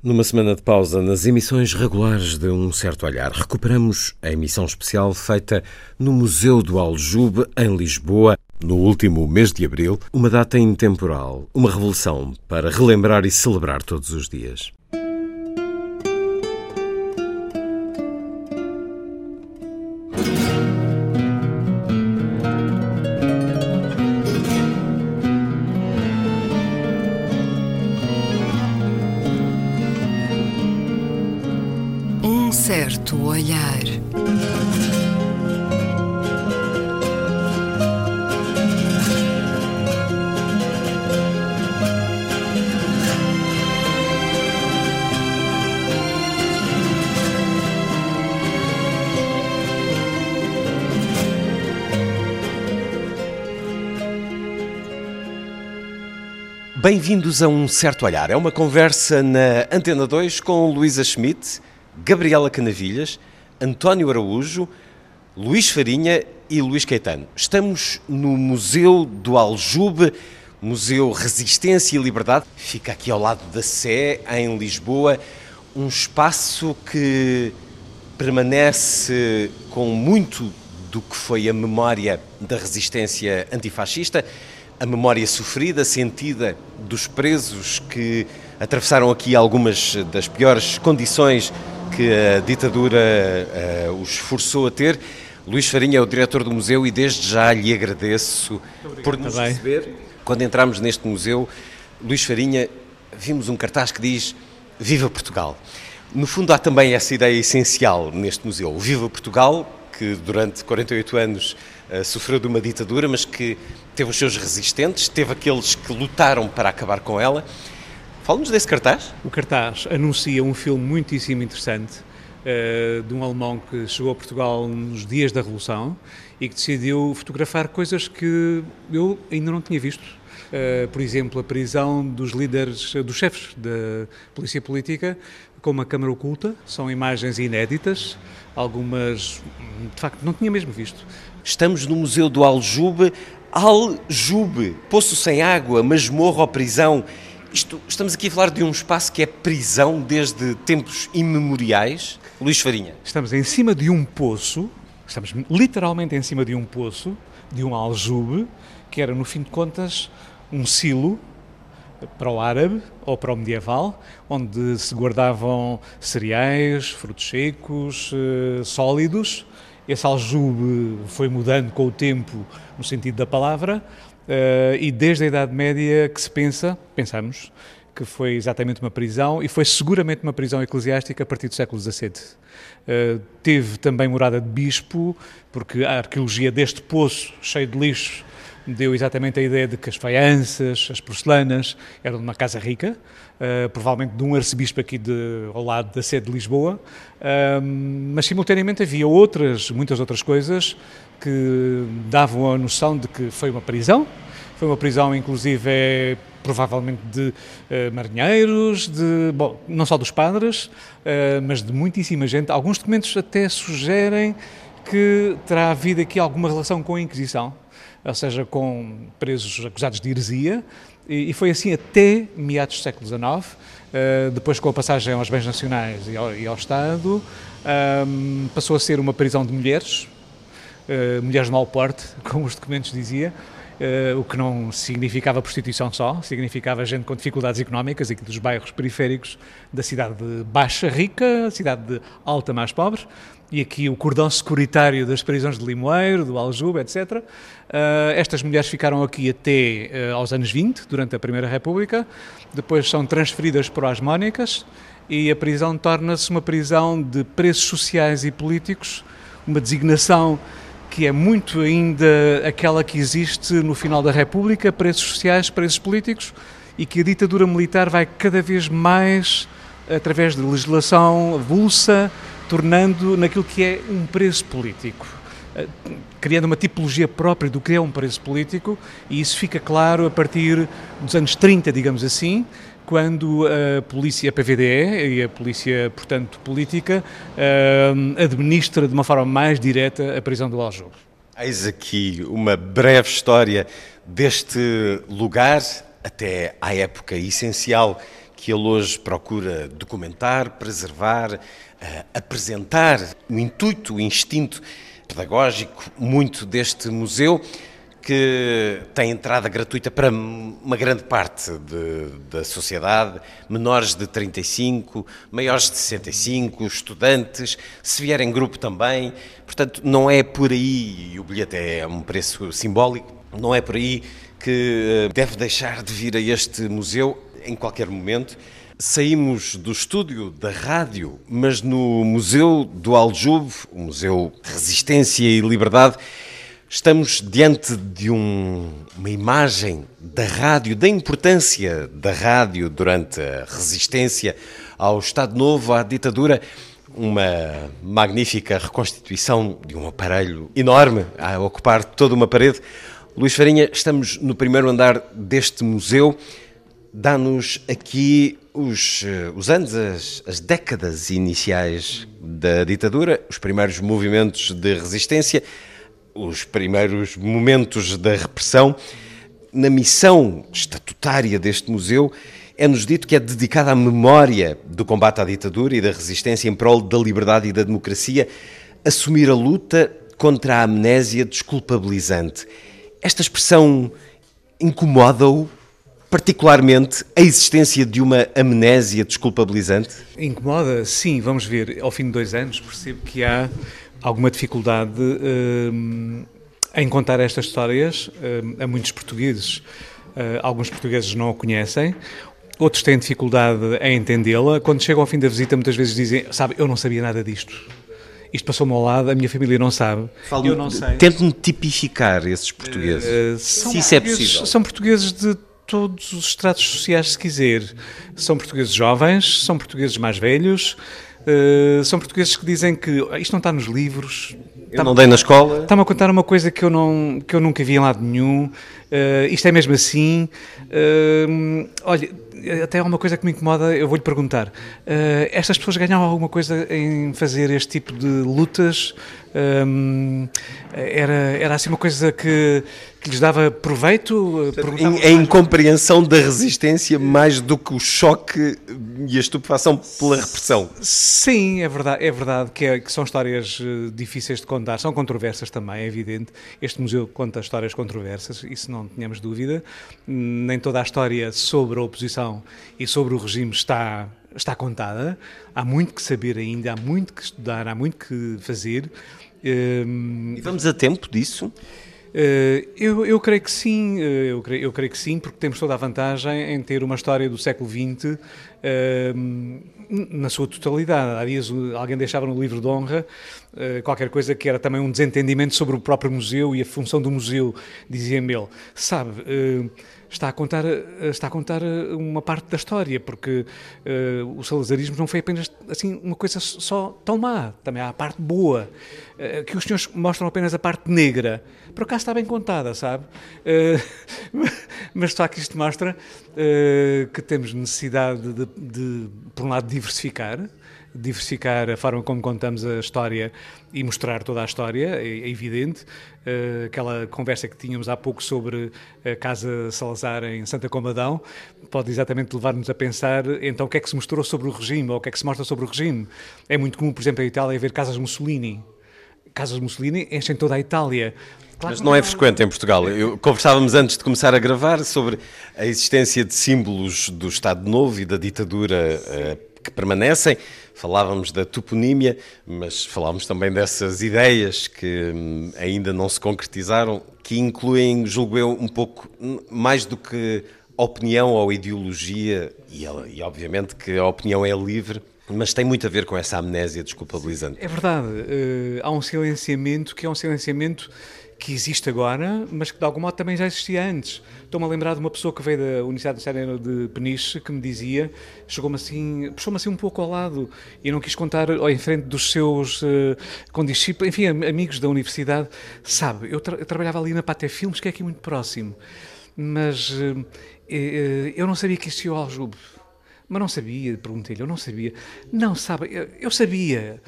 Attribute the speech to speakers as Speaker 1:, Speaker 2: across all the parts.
Speaker 1: Numa semana de pausa nas emissões regulares de Um Certo Olhar, recuperamos a emissão especial feita no Museu do Aljube, em Lisboa, no último mês de abril, uma data intemporal, uma revolução para relembrar e celebrar todos os dias. Bem-vindos a Um Certo Olhar. É uma conversa na Antena 2 com Luísa Schmidt, Gabriela Canavilhas, António Araújo, Luís Farinha e Luís Caetano. Estamos no Museu do Aljube, Museu Resistência e Liberdade. Fica aqui ao lado da Sé, em Lisboa, um espaço que permanece com muito do que foi a memória da resistência antifascista, a memória sofrida, sentida dos presos que atravessaram aqui algumas das piores condições que a ditadura uh, os forçou a ter. Luís Farinha é o diretor do museu e desde já lhe agradeço por nos tá receber. Quando entramos neste museu, Luís Farinha, vimos um cartaz que diz Viva Portugal. No fundo, há também essa ideia essencial neste museu. Viva Portugal, que durante 48 anos uh, sofreu de uma ditadura, mas que teve os seus resistentes, teve aqueles que lutaram para acabar com ela Fala-nos desse cartaz.
Speaker 2: O cartaz anuncia um filme muitíssimo interessante uh, de um alemão que chegou a Portugal nos dias da Revolução e que decidiu fotografar coisas que eu ainda não tinha visto. Uh, por exemplo, a prisão dos líderes, dos chefes da polícia política com uma câmara oculta. São imagens inéditas, algumas de facto não tinha mesmo visto.
Speaker 1: Estamos no Museu do Aljube. Aljube, poço sem água, masmorra ou prisão isto, estamos aqui a falar de um espaço que é prisão desde tempos imemoriais. Luís Farinha.
Speaker 2: Estamos em cima de um poço, estamos literalmente em cima de um poço, de um aljube, que era, no fim de contas, um silo para o árabe ou para o medieval, onde se guardavam cereais, frutos secos, eh, sólidos. Esse aljube foi mudando com o tempo, no sentido da palavra, Uh, e desde a Idade Média que se pensa, pensamos, que foi exatamente uma prisão e foi seguramente uma prisão eclesiástica a partir do século XVII. Uh, teve também morada de bispo, porque a arqueologia deste poço cheio de lixo deu exatamente a ideia de que as faianças, as porcelanas eram de uma casa rica, uh, provavelmente de um arcebispo aqui de, ao lado da sede de Lisboa, uh, mas simultaneamente havia outras, muitas outras coisas que davam a noção de que foi uma prisão, foi uma prisão inclusive é, provavelmente de uh, marinheiros, de, bom, não só dos padres, uh, mas de muitíssima gente. Alguns documentos até sugerem que terá havido aqui alguma relação com a Inquisição, ou seja, com presos acusados de heresia, e, foi assim até meados do século XIX, uh, depois com a passagem aos bens nacionais e ao, e ao Estado, um, passou a ser uma prisão de mulheres, uh, mulheres de mau porte, como os documentos diziam, Uh, o que não significava prostituição só, significava gente com dificuldades económicas, aqui dos bairros periféricos da cidade de baixa rica, cidade de alta mais pobre, e aqui o cordão securitário das prisões de Limoeiro, do Aljube, etc. Uh, eh, estas mulheres ficaram aqui até uh, aos anos 20, durante a Primeira República, depois são transferidas para as Mónicas e a prisão torna-se uma prisão de presos sociais e políticos, uma designação que é muito ainda aquela que existe no final da República, preços sociais, preços políticos, e que a ditadura militar vai cada vez mais, através de legislação avulsa, tornando naquilo que é um preço político eh, criando uma tipologia própria do que é um preço político, e isso fica claro a partir dos anos 30, digamos assim, quando a polícia, PVDE e a polícia, portanto, política, uh, administra de uma forma mais direta a prisão do Aljube.
Speaker 1: Eis aqui uma breve história deste lugar, até à época essencial que ele hoje procura documentar, preservar, uh, apresentar o intuito, o instinto pedagógico muito deste museu que tem entrada gratuita para uma grande parte de, da sociedade, menores de 35, maiores de 65, estudantes, se vier em grupo também. Portanto, não é por aí, e o bilhete é um preço simbólico, não é por aí que eh, deve deixar de vir a este museu em qualquer momento. Saímos do estúdio da rádio, mas no Museu do Aljube, o Museu Resistência e Liberdade, Estamos diante de um, uma imagem da rádio, da importância da rádio durante a resistência ao Estado Novo, à ditadura. Uma magnífica reconstituição de um aparelho enorme a ocupar toda uma parede. Luís Farinha, estamos no primeiro andar deste museu. Dá-nos aqui os, eh, os anos, as, as décadas iniciais da ditadura, os primeiros movimentos de resistência os primeiros momentos da repressão. Na missão estatutária deste museu, é-nos dito que é dedicada à memória do combate à ditadura e da resistência em prol da liberdade e da democracia, assumir a luta contra a amnésia desculpabilizante. Esta expressão incomoda-o particularmente a existência de uma amnésia desculpabilizante?
Speaker 2: Incomoda, sim, vamos ver. Ao fim de dois anos percebo que há alguma dificuldade uh, em contar estas histórias uh, a muitos portugueses. Uh, alguns portugueses não a conhecem, outros têm dificuldade em entendê-la. Quando chegam ao fim da visita, muitas vezes dizem: Sabe, eu não sabia nada disto. Isto passou-me ao lado, a minha família não sabe.
Speaker 1: Falo, eu não sei. Tente-me tipificar esses portugueses, se isso é possível.
Speaker 2: São portugueses de todos os estratos sociais, se quiser. São portugueses jovens, são portugueses mais velhos, uh, são portugueses que dizem que ah, isto não está nos livros.
Speaker 1: Eu não dei na escola.
Speaker 2: Está-me a contar uma coisa que eu, não, que eu nunca vi em lado nenhum. Uh, isto é mesmo assim. Uh, olha, até há uma coisa que me incomoda, eu vou-lhe perguntar. Uh, estas pessoas ganhavam alguma coisa em fazer este tipo de lutas? Um, era, era assim uma coisa que, que lhes dava proveito?
Speaker 1: A incompreensão da resistência mais do que o choque e a estupefação pela repressão.
Speaker 2: Sim, é verdade, é verdade que, é, que são histórias eh, difíceis de contar, são controversas também, é evidente. Este museu conta histórias controversas, isso não tínhamos dúvida. Nem toda a história sobre a oposição e sobre o regime está está contada. Há muito que saber ainda, há muito que estudar, há muito que fazer.
Speaker 1: Um, e vamos a tempo disso?
Speaker 2: Uh, eu, eu, creio que sim, uh, eu, creio, eu, creio, que sim, porque temos toda a vantagem em ter uma história do século XX na sua totalidade. Há dias alguém deixava no livro de honra uh, qualquer coisa que era também um desentendimento sobre o próprio museu e a função do museu, dizia-me ele. Sabe, está a contar, está a contar uma parte da história, porque o salazarismo não foi apenas assim uma coisa só tão má, também há a parte boa, que os senhores mostram apenas a parte negra. Por acaso está bem contada, sabe? Uh, mas só que isto mostra que temos necessidade de, de, por um lado, diversificar, diversificar a forma como contamos a história e mostrar toda a história, é, é evidente. Uh, aquela conversa que tínhamos há pouco sobre a Casa Salazar em Santa Comadão pode exatamente levar-nos a pensar então o que é que se mostrou sobre o regime ou o que é que se mostra sobre o regime. É muito comum, por exemplo, em Itália ver casas Mussolini. Casas Mussolini enchem toda a Itália.
Speaker 1: Claro Mas não é frequente em Portugal. Eu, conversávamos antes de começar a gravar sobre a existência de símbolos do Estado Novo e da ditadura uh, que permanecem. Falávamos da toponímia, mas falávamos também dessas ideias que hum, ainda não se concretizaram, que incluem, julgo eu, um pouco mais do que opinião ou ideologia, e, e obviamente que a opinião é livre, mas tem muito a ver com essa amnésia desculpabilizante.
Speaker 2: É verdade. Uh, há um silenciamento que é um silenciamento que existe agora, mas que de algum modo também já existia antes. Estou-me a lembrar de uma pessoa que veio da Universidade Nacional de Peniche que me dizia, chegou-me assim, puxou-me assim um pouco ao lado e não quis contar ou em frente dos seus uh, condiscípulos, enfim, amigos da universidade. Sabe, eu, tra eu, trabalhava ali na Paté Filmes, que é aqui muito próximo, mas uh, eu não sabia que existia o Aljube. Mas não sabia, perguntei-lhe, eu não sabia. Não, sabe, eu, eu sabia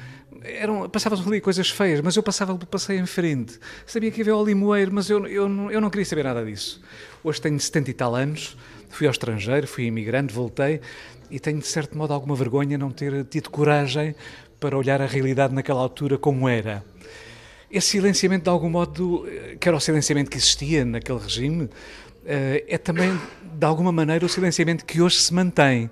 Speaker 2: eram, passavam ali coisas feias, mas eu passava pelo passeio em frente. Sabia que havia o limoeiro, mas eu, eu, eu não queria saber nada disso. Hoje tenho 70 e tal anos, fui ao estrangeiro, fui imigrante, voltei e tenho de certo modo alguma vergonha não ter tido coragem para olhar a realidade naquela altura como era. Esse silenciamento, de algum modo, que era o silenciamento que existia naquele regime, eh, é também, de alguma maneira, o silenciamento que hoje se mantém.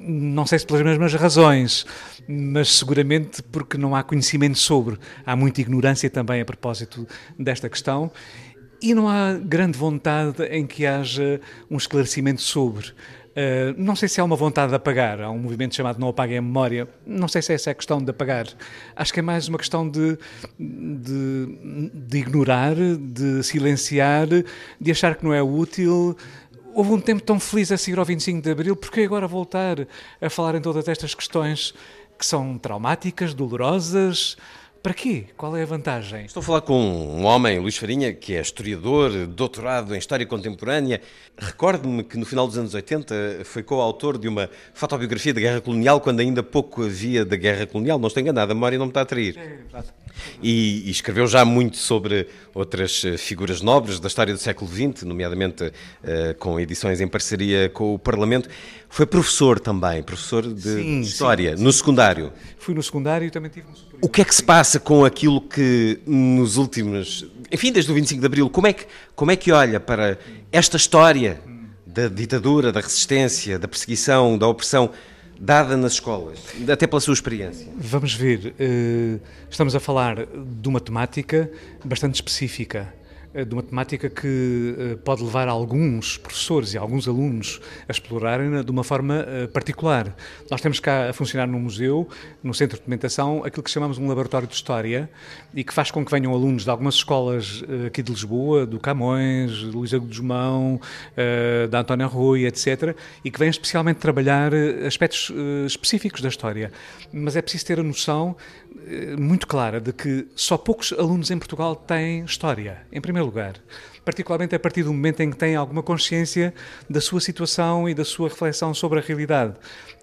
Speaker 2: Não sei se pelas mesmas razões, mas seguramente porque não há conhecimento sobre. Há muita ignorância também a propósito desta questão e não há grande vontade em que haja um esclarecimento sobre. Uh, não sei se há uma vontade de apagar, há um movimento chamado Não Apaguem a Memória, não sei se essa é a questão de apagar. Acho que é mais uma questão de, de, de ignorar, de silenciar, de achar que não é útil. Houve um tempo tão feliz a seguir ao 25 de Abril, porque agora voltar a falar em todas estas questões que são traumáticas, dolorosas? Para quê? Qual é a vantagem?
Speaker 1: Estou a falar com um homem, Luís Farinha, que é historiador, doutorado em História Contemporânea. Recordo-me que no final dos anos 80 foi coautor de uma fotobiografia da Guerra Colonial, quando ainda pouco havia da Guerra Colonial. Não estou enganado, a memória não me está a trair. É. E, e, escreveu já muito sobre outras eh, figuras nobres da história do século XX, nomeadamente uh, com edições em parceria com o Parlamento. Foi professor também, professor de sim, História, sim, no secundário.
Speaker 2: Fui no secundário e também tive no
Speaker 1: superior. O que é que se passa com aquilo que nos últimos... Enfim, desde o 25 de Abril, como é que, como é que olha para esta história da ditadura, da resistência, da perseguição, da opressão dada nas escolas, até pela sua experiência?
Speaker 2: Vamos ver, eh, estamos a falar de uma temática bastante específica de uma temática que eh, pode levar alguns professores e alguns alunos a explorarem de uma forma eh, particular. Nós temos cá a funcionar no museu, no centro de documentação, aquilo que chamamos um laboratório de história e que faz com que venham alunos de algumas escolas aqui de Lisboa, do Camões, do Luís Agudo Mão, da Antónia Rui, etc., e que venham especialmente trabalhar aspectos específicos da história. Mas é preciso ter a noção muito clara de que só poucos alunos em Portugal têm história, em primeiro lugar. Particularmente a partir do momento em que têm alguma consciência da sua situação e da sua reflexão sobre a realidade.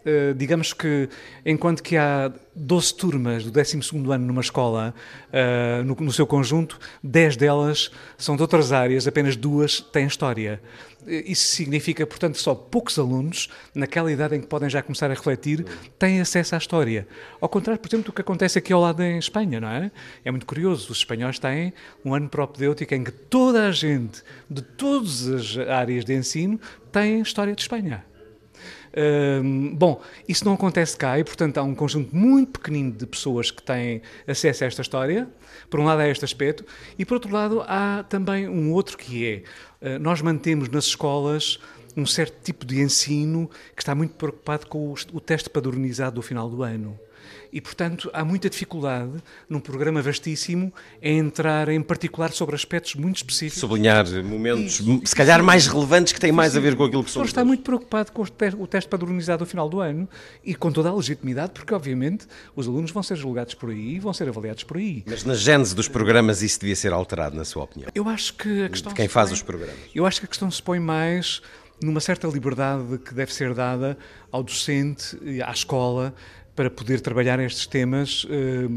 Speaker 2: Uh, digamos que, enquanto que há 12 turmas do 12 ano numa escola, uh, no, no, seu conjunto, 10 delas são de outras áreas, apenas duas têm história. Isso significa, portanto, só poucos alunos, naquela idade em que podem já começar a refletir, têm acesso à história. Ao contrário, por exemplo, do que acontece aqui ao lado em Espanha, não é? É muito curioso. Os espanhóis têm um ano propedêutico em que toda a gente, de todas as áreas de ensino, tem história de Espanha. Bom, isso não acontece cá e, portanto, há um conjunto muito pequenino de pessoas que têm acesso a esta história. Por um lado, há este aspecto, e por outro lado, há também um outro que é: uh, nós mantemos nas escolas um certo tipo de ensino que está muito preocupado com o, o teste padronizado do final do ano. E, portanto, há muita dificuldade num programa vastíssimo em entrar em particular sobre aspectos muito específicos.
Speaker 1: Sublinhar momentos, e, se calhar, mais relevantes que têm mais a ver com aquilo que somos.
Speaker 2: O está muito preocupado com o teste, o teste padronizado ao final do ano e com toda a legitimidade, porque, obviamente, os alunos vão ser julgados por aí e vão ser avaliados por aí.
Speaker 1: Mas na gênese dos programas isso devia ser alterado, na sua opinião?
Speaker 2: Eu acho que a questão.
Speaker 1: De quem faz põe, os programas?
Speaker 2: Eu acho que a questão se põe mais numa certa liberdade que deve ser dada ao docente, à escola, para poder trabalhar estes temas eh,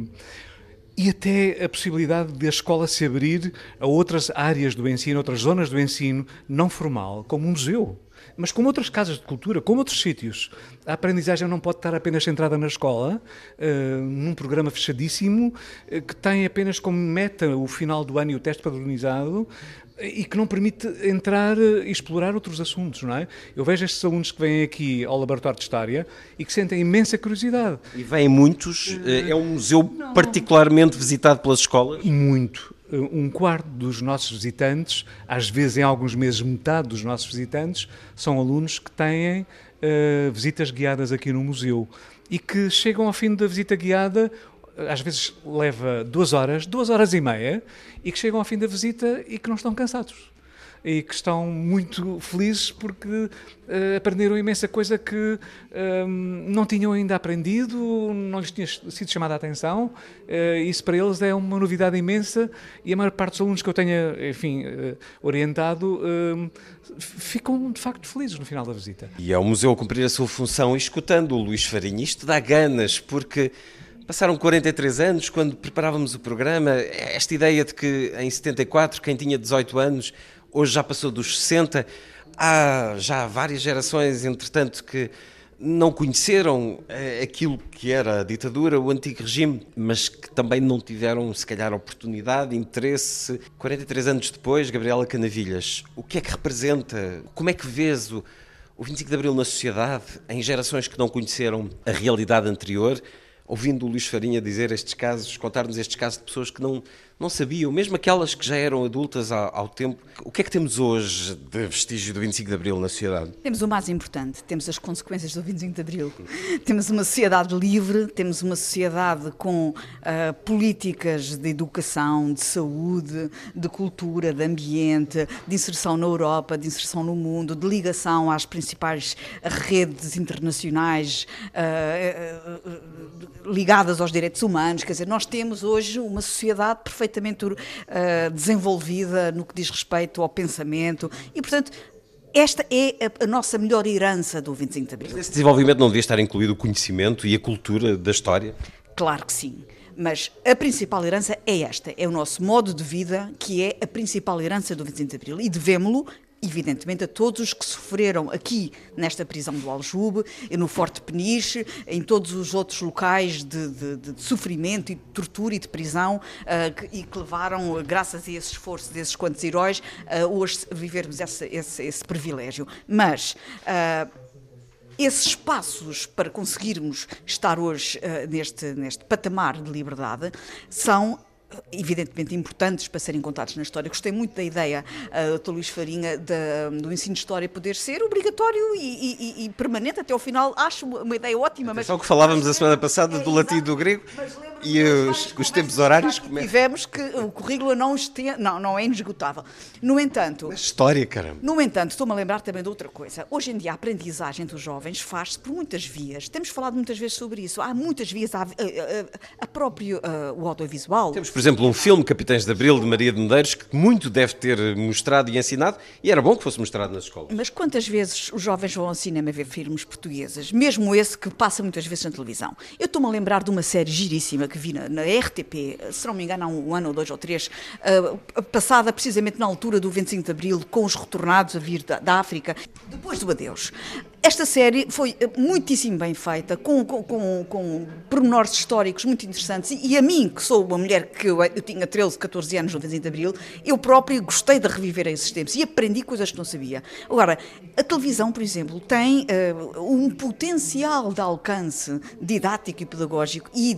Speaker 2: e até a possibilidade de a escola se abrir a outras áreas do ensino, outras zonas do ensino não formal, como um museu. Mas como outras casas de cultura, como outros sítios. A aprendizagem não pode estar apenas centrada na escola, uh, num programa fechadíssimo, uh, que tem apenas como meta o final do ano e o teste padronizado, e que não permite entrar e explorar outros assuntos, não é? Eu vejo estes alunos que vêm aqui ao Laboratório de História e que sentem imensa curiosidade.
Speaker 1: E vêm muitos, eh, é um museu não. particularmente visitado pelas escolas?
Speaker 2: Muito. Eh, um quarto dos nossos visitantes, às vezes em alguns meses metade dos nossos visitantes, são alunos que têm uh, visitas guiadas aqui no museu e que chegam ao fim da visita guiada às vezes leva duas horas, duas horas e meia, e que chegam ao fim da visita e que não estão cansados. E que estão muito felizes porque uh, aprenderam imensa coisa que uh, não tinham ainda aprendido, não lhes tinha sido chamada a atenção. Uh, isso para eles é uma novidade imensa e a maior parte dos alunos que eu tenha, enfim, orientado ficam de facto felizes no final da visita.
Speaker 1: E é o museu a cumprir a sua função, escutando o Luís Farinha, isto dá ganas, porque Passaram 43 anos quando preparávamos o programa. Esta ideia de que em 74 quem tinha 18 anos hoje já passou dos 60. Há já várias gerações, entretanto, que não conheceram eh, aquilo que era a ditadura, o antigo regime, mas que também não tiveram, se calhar, oportunidade, interesse. 43 anos depois, Gabriela Canavilhas, o que é que representa? Como é que vês o, o 25 de Abril na sociedade, em gerações que não conheceram a realidade anterior? Ouvindo o Luís Farinha dizer estes casos, contar-nos estes casos de pessoas que não, não sabiam, mesmo aquelas que já eram adultas ao, ao, tempo. O que é que temos hoje de vestígio do 25 de Abril na sociedade?
Speaker 3: Temos o mais importante, temos as consequências do 25 de Abril. temos uma sociedade livre, temos uma sociedade com uh, políticas de educação, de saúde, de cultura, de ambiente, de inserção na Europa, de inserção no mundo, de ligação às principais redes internacionais uh, uh, ligadas aos direitos humanos. Quer dizer, nós temos hoje uma sociedade perfeitamente perfeitamente uh, desenvolvida no que diz respeito ao pensamento e, portanto, esta é a, nossa melhor herança do 25 de Abril.
Speaker 1: Mas esse desenvolvimento não devia estar incluído o conhecimento e a cultura da história?
Speaker 3: Claro que sim. Mas a principal herança é esta, é o nosso modo de vida, que é a principal herança do 25 de Abril. E devemos-lo evidentemente, a todos os que sofreram aqui nesta prisão do Aljube, no Forte Peniche, em todos os outros locais de, de, de sofrimento e de tortura e de prisão uh, que, e que levaram, graças a esse esforço desses quantos heróis, uh, hoje vivermos esse, esse, esse privilégio. Mas. Uh, esses passos para conseguirmos estar hoje uh, neste, neste patamar de liberdade são evidentemente importantes para serem contados na história. Gostei muito da ideia uh, do Luís Farinha de, do ensino de história poder ser obrigatório e, e, e, permanente até ao final. Acho uma ideia ótima.
Speaker 1: Mas só que falávamos a semana passada do latim e do grego e os, os tempos horários.
Speaker 3: Que tivemos que o currículo não, não, não é inesgotável. No entanto.
Speaker 1: Mas história, caramba.
Speaker 3: No entanto, estou-me a lembrar também de outra coisa. Hoje em dia a aprendizagem dos jovens faz-se por muitas vias. Temos falado muitas vezes sobre isso. Há muitas vias. Há, a, a, a próprio uh, o audiovisual.
Speaker 1: Temos, por exemplo, um filme Capitães de Abril de Maria de Medeiros que muito deve ter mostrado e ensinado e era bom que fosse mostrado nas escolas.
Speaker 3: Mas quantas vezes os jovens vão ao cinema ver filmes portugueses, mesmo esse que passa muitas vezes na televisão? Eu estou-me a lembrar de uma série giríssima que vi na, na RTP, se não me engano há um ano ou dois ou três, uh, passada precisamente na altura do 25 de Abril, com os retornados a vir da, da África, depois do adeus. Esta série foi eh, muitíssimo bem feita, com, com, com, pormenores históricos muito interessantes, e, a mim, que sou uma mulher que eu, eu tinha 13, 14 anos no 25 de Abril, eu própria gostei de reviver esses tempos e aprendi coisas que não sabia. Agora, a televisão, por exemplo, tem uh, um potencial de alcance didático e pedagógico e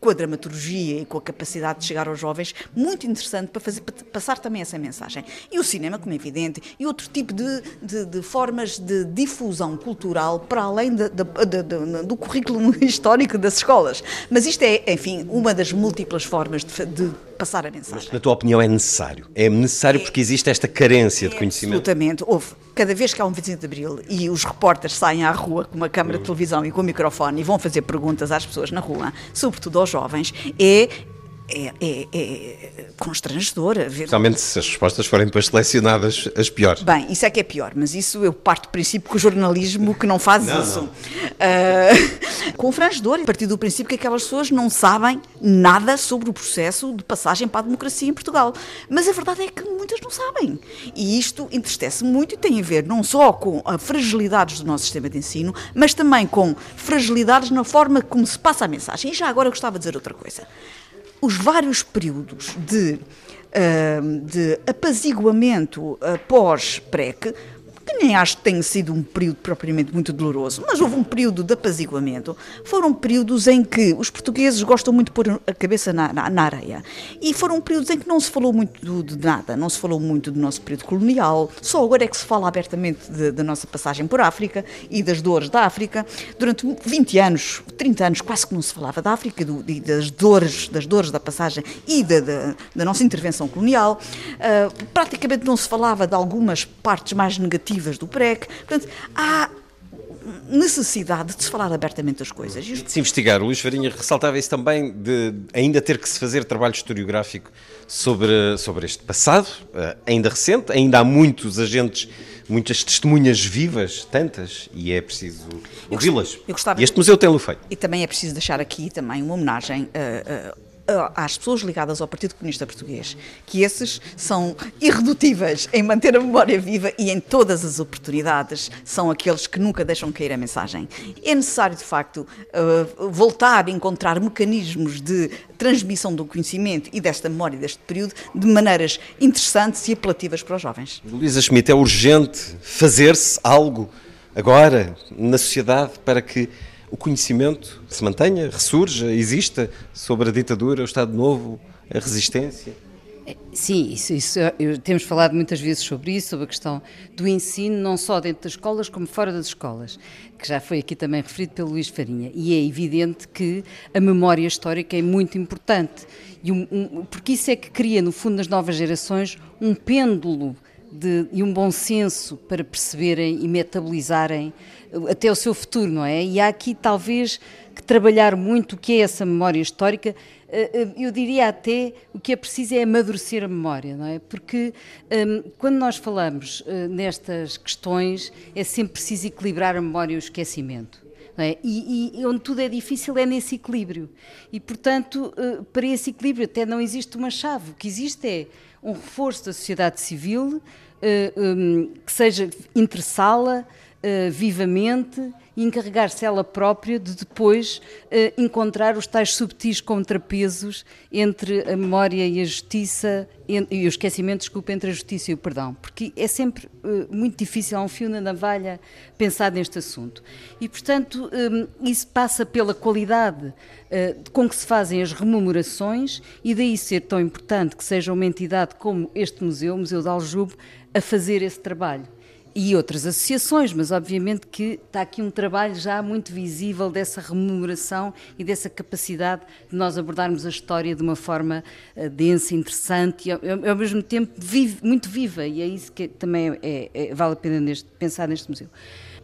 Speaker 3: com a dramaturgia e com a capacidade de chegar aos jovens, muito interessante para, fazer, para passar também essa mensagem. E o cinema, como é evidente, e outro tipo de, de, de formas de difusão cultural para além de, do currículo histórico das escolas. Mas isto é, enfim, uma das múltiplas formas de passar a mensagem.
Speaker 1: Mas, na tua opinião, é necessário? É necessário é, porque existe esta carência é, de conhecimento?
Speaker 3: Absolutamente. Houve. Cada vez que há um 25 de Abril e os repórteres saem à rua com uma câmara de televisão e com um microfone e vão fazer perguntas às pessoas na rua, sobretudo aos jovens, é é, é, é constrangedora. Ver...
Speaker 1: Especialmente se as respostas forem depois selecionadas as piores.
Speaker 3: Bem, isso é que é pior, mas isso eu parto do princípio que o jornalismo que não faz não, isso. Não. Uh, constrangedor, a partir do princípio que aquelas pessoas não sabem nada sobre o processo de passagem para a democracia em Portugal. Mas a verdade é que muitas não sabem. E isto entristece muito e tem a ver não só com a fragilidades do nosso sistema de ensino, mas também com fragilidades na forma como se passa a mensagem. E já agora eu gostava de dizer outra coisa os vários períodos de, uh, de apaziguamento pós-PREC que nem acho que tenha sido um período propriamente muito doloroso, mas houve um período de apaziguamento. Foram períodos em que os portugueses gostam muito de pôr a cabeça na, na, na areia. E foram períodos em que não se falou muito de nada, não se falou muito do nosso período colonial, só agora é que se fala abertamente da nossa passagem por África e das dores da África. Durante 20 anos, 30 anos, quase que não se falava da África do, e das dores, das dores da passagem e da, da, da nossa intervenção colonial. Uh, praticamente não se falava de algumas partes mais negativas do PREC. Portanto, há necessidade de se falar abertamente das coisas.
Speaker 1: E de se investigar. O Luís Farinha ressaltava isso também, de ainda ter que se fazer trabalho historiográfico sobre, sobre este passado, eh, ainda recente, ainda há muitos agentes muitas testemunhas vivas, tantas, e é preciso ouvi-las.
Speaker 3: E
Speaker 1: este museu tem-lo feito.
Speaker 3: E também é preciso deixar aqui também uma homenagem. Uh, uh, às pessoas ligadas ao Partido Comunista Português, que esses são irredutíveis em manter a memória viva e em todas as oportunidades são aqueles que nunca deixam cair a mensagem. É necessário, de facto, eh, voltar a encontrar mecanismos de transmissão do conhecimento e desta memória deste período de maneiras interessantes e apelativas para os jovens.
Speaker 1: Luísa Schmidt, é urgente fazer-se algo agora na sociedade para que o conhecimento se mantenha, ressurja, exista sobre a ditadura, o Estado Novo, a resistência?
Speaker 4: Sim, isso, isso, temos falado muitas vezes sobre isso, sobre a questão do ensino, não só dentro das escolas como fora das escolas, que já foi aqui também referido pelo Luís Farinha. E é evidente que a memória histórica é muito importante, e um, um, porque isso é que cria, no fundo, nas novas gerações, um pêndulo de, e um bom senso para perceberem e metabolizarem até o seu futuro, não é? E há aqui talvez que trabalhar muito o que é essa memória histórica. Eh, eh, eu diria até o que é preciso é amadurecer a memória, não é? Porque um, quando nós falamos uh, nestas questões é sempre preciso equilibrar a memória e o esquecimento. É? E, e, onde tudo é difícil é nesse equilíbrio. E, portanto, para esse equilíbrio até não existe uma chave. O que existe é um reforço da sociedade civil que seja interessá-la, uh, vivamente e encarregar-se ela própria de depois uh, encontrar os tais subtis contrapesos entre a memória e a justiça, e o esquecimento, desculpa, entre a justiça e o perdão, porque é sempre uh, muito difícil, há um fio na navalha pensar neste assunto. E, portanto, um, isso passa pela qualidade uh, com que se fazem as rememorações e daí ser tão importante que seja uma entidade como este museu, o Museu de Aljube, a fazer esse trabalho e outras associações, mas obviamente que está aqui um trabalho já muito visível dessa rememoração e dessa capacidade de nós abordarmos a história de uma forma uh, densa, interessante e ao, mesmo tempo vive, muito viva, e é isso que também é, é, vale a pena neste, pensar neste museu.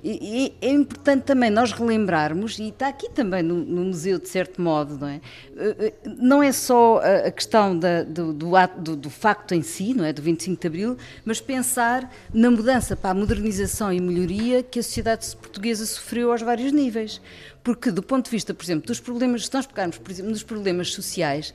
Speaker 4: E, é importante também nós relembrarmos, e está aqui também no, no, museu, de certo modo, não é? Eh, eh, não é só a questão da, do, do, do, do, facto em si, não é? Do 25 de Abril, mas pensar na mudança para a modernização e melhoria que a sociedade portuguesa sofreu aos vários níveis. Porque, do ponto de vista, por exemplo, dos problemas, se nós pegarmos, por exemplo, nos problemas sociais,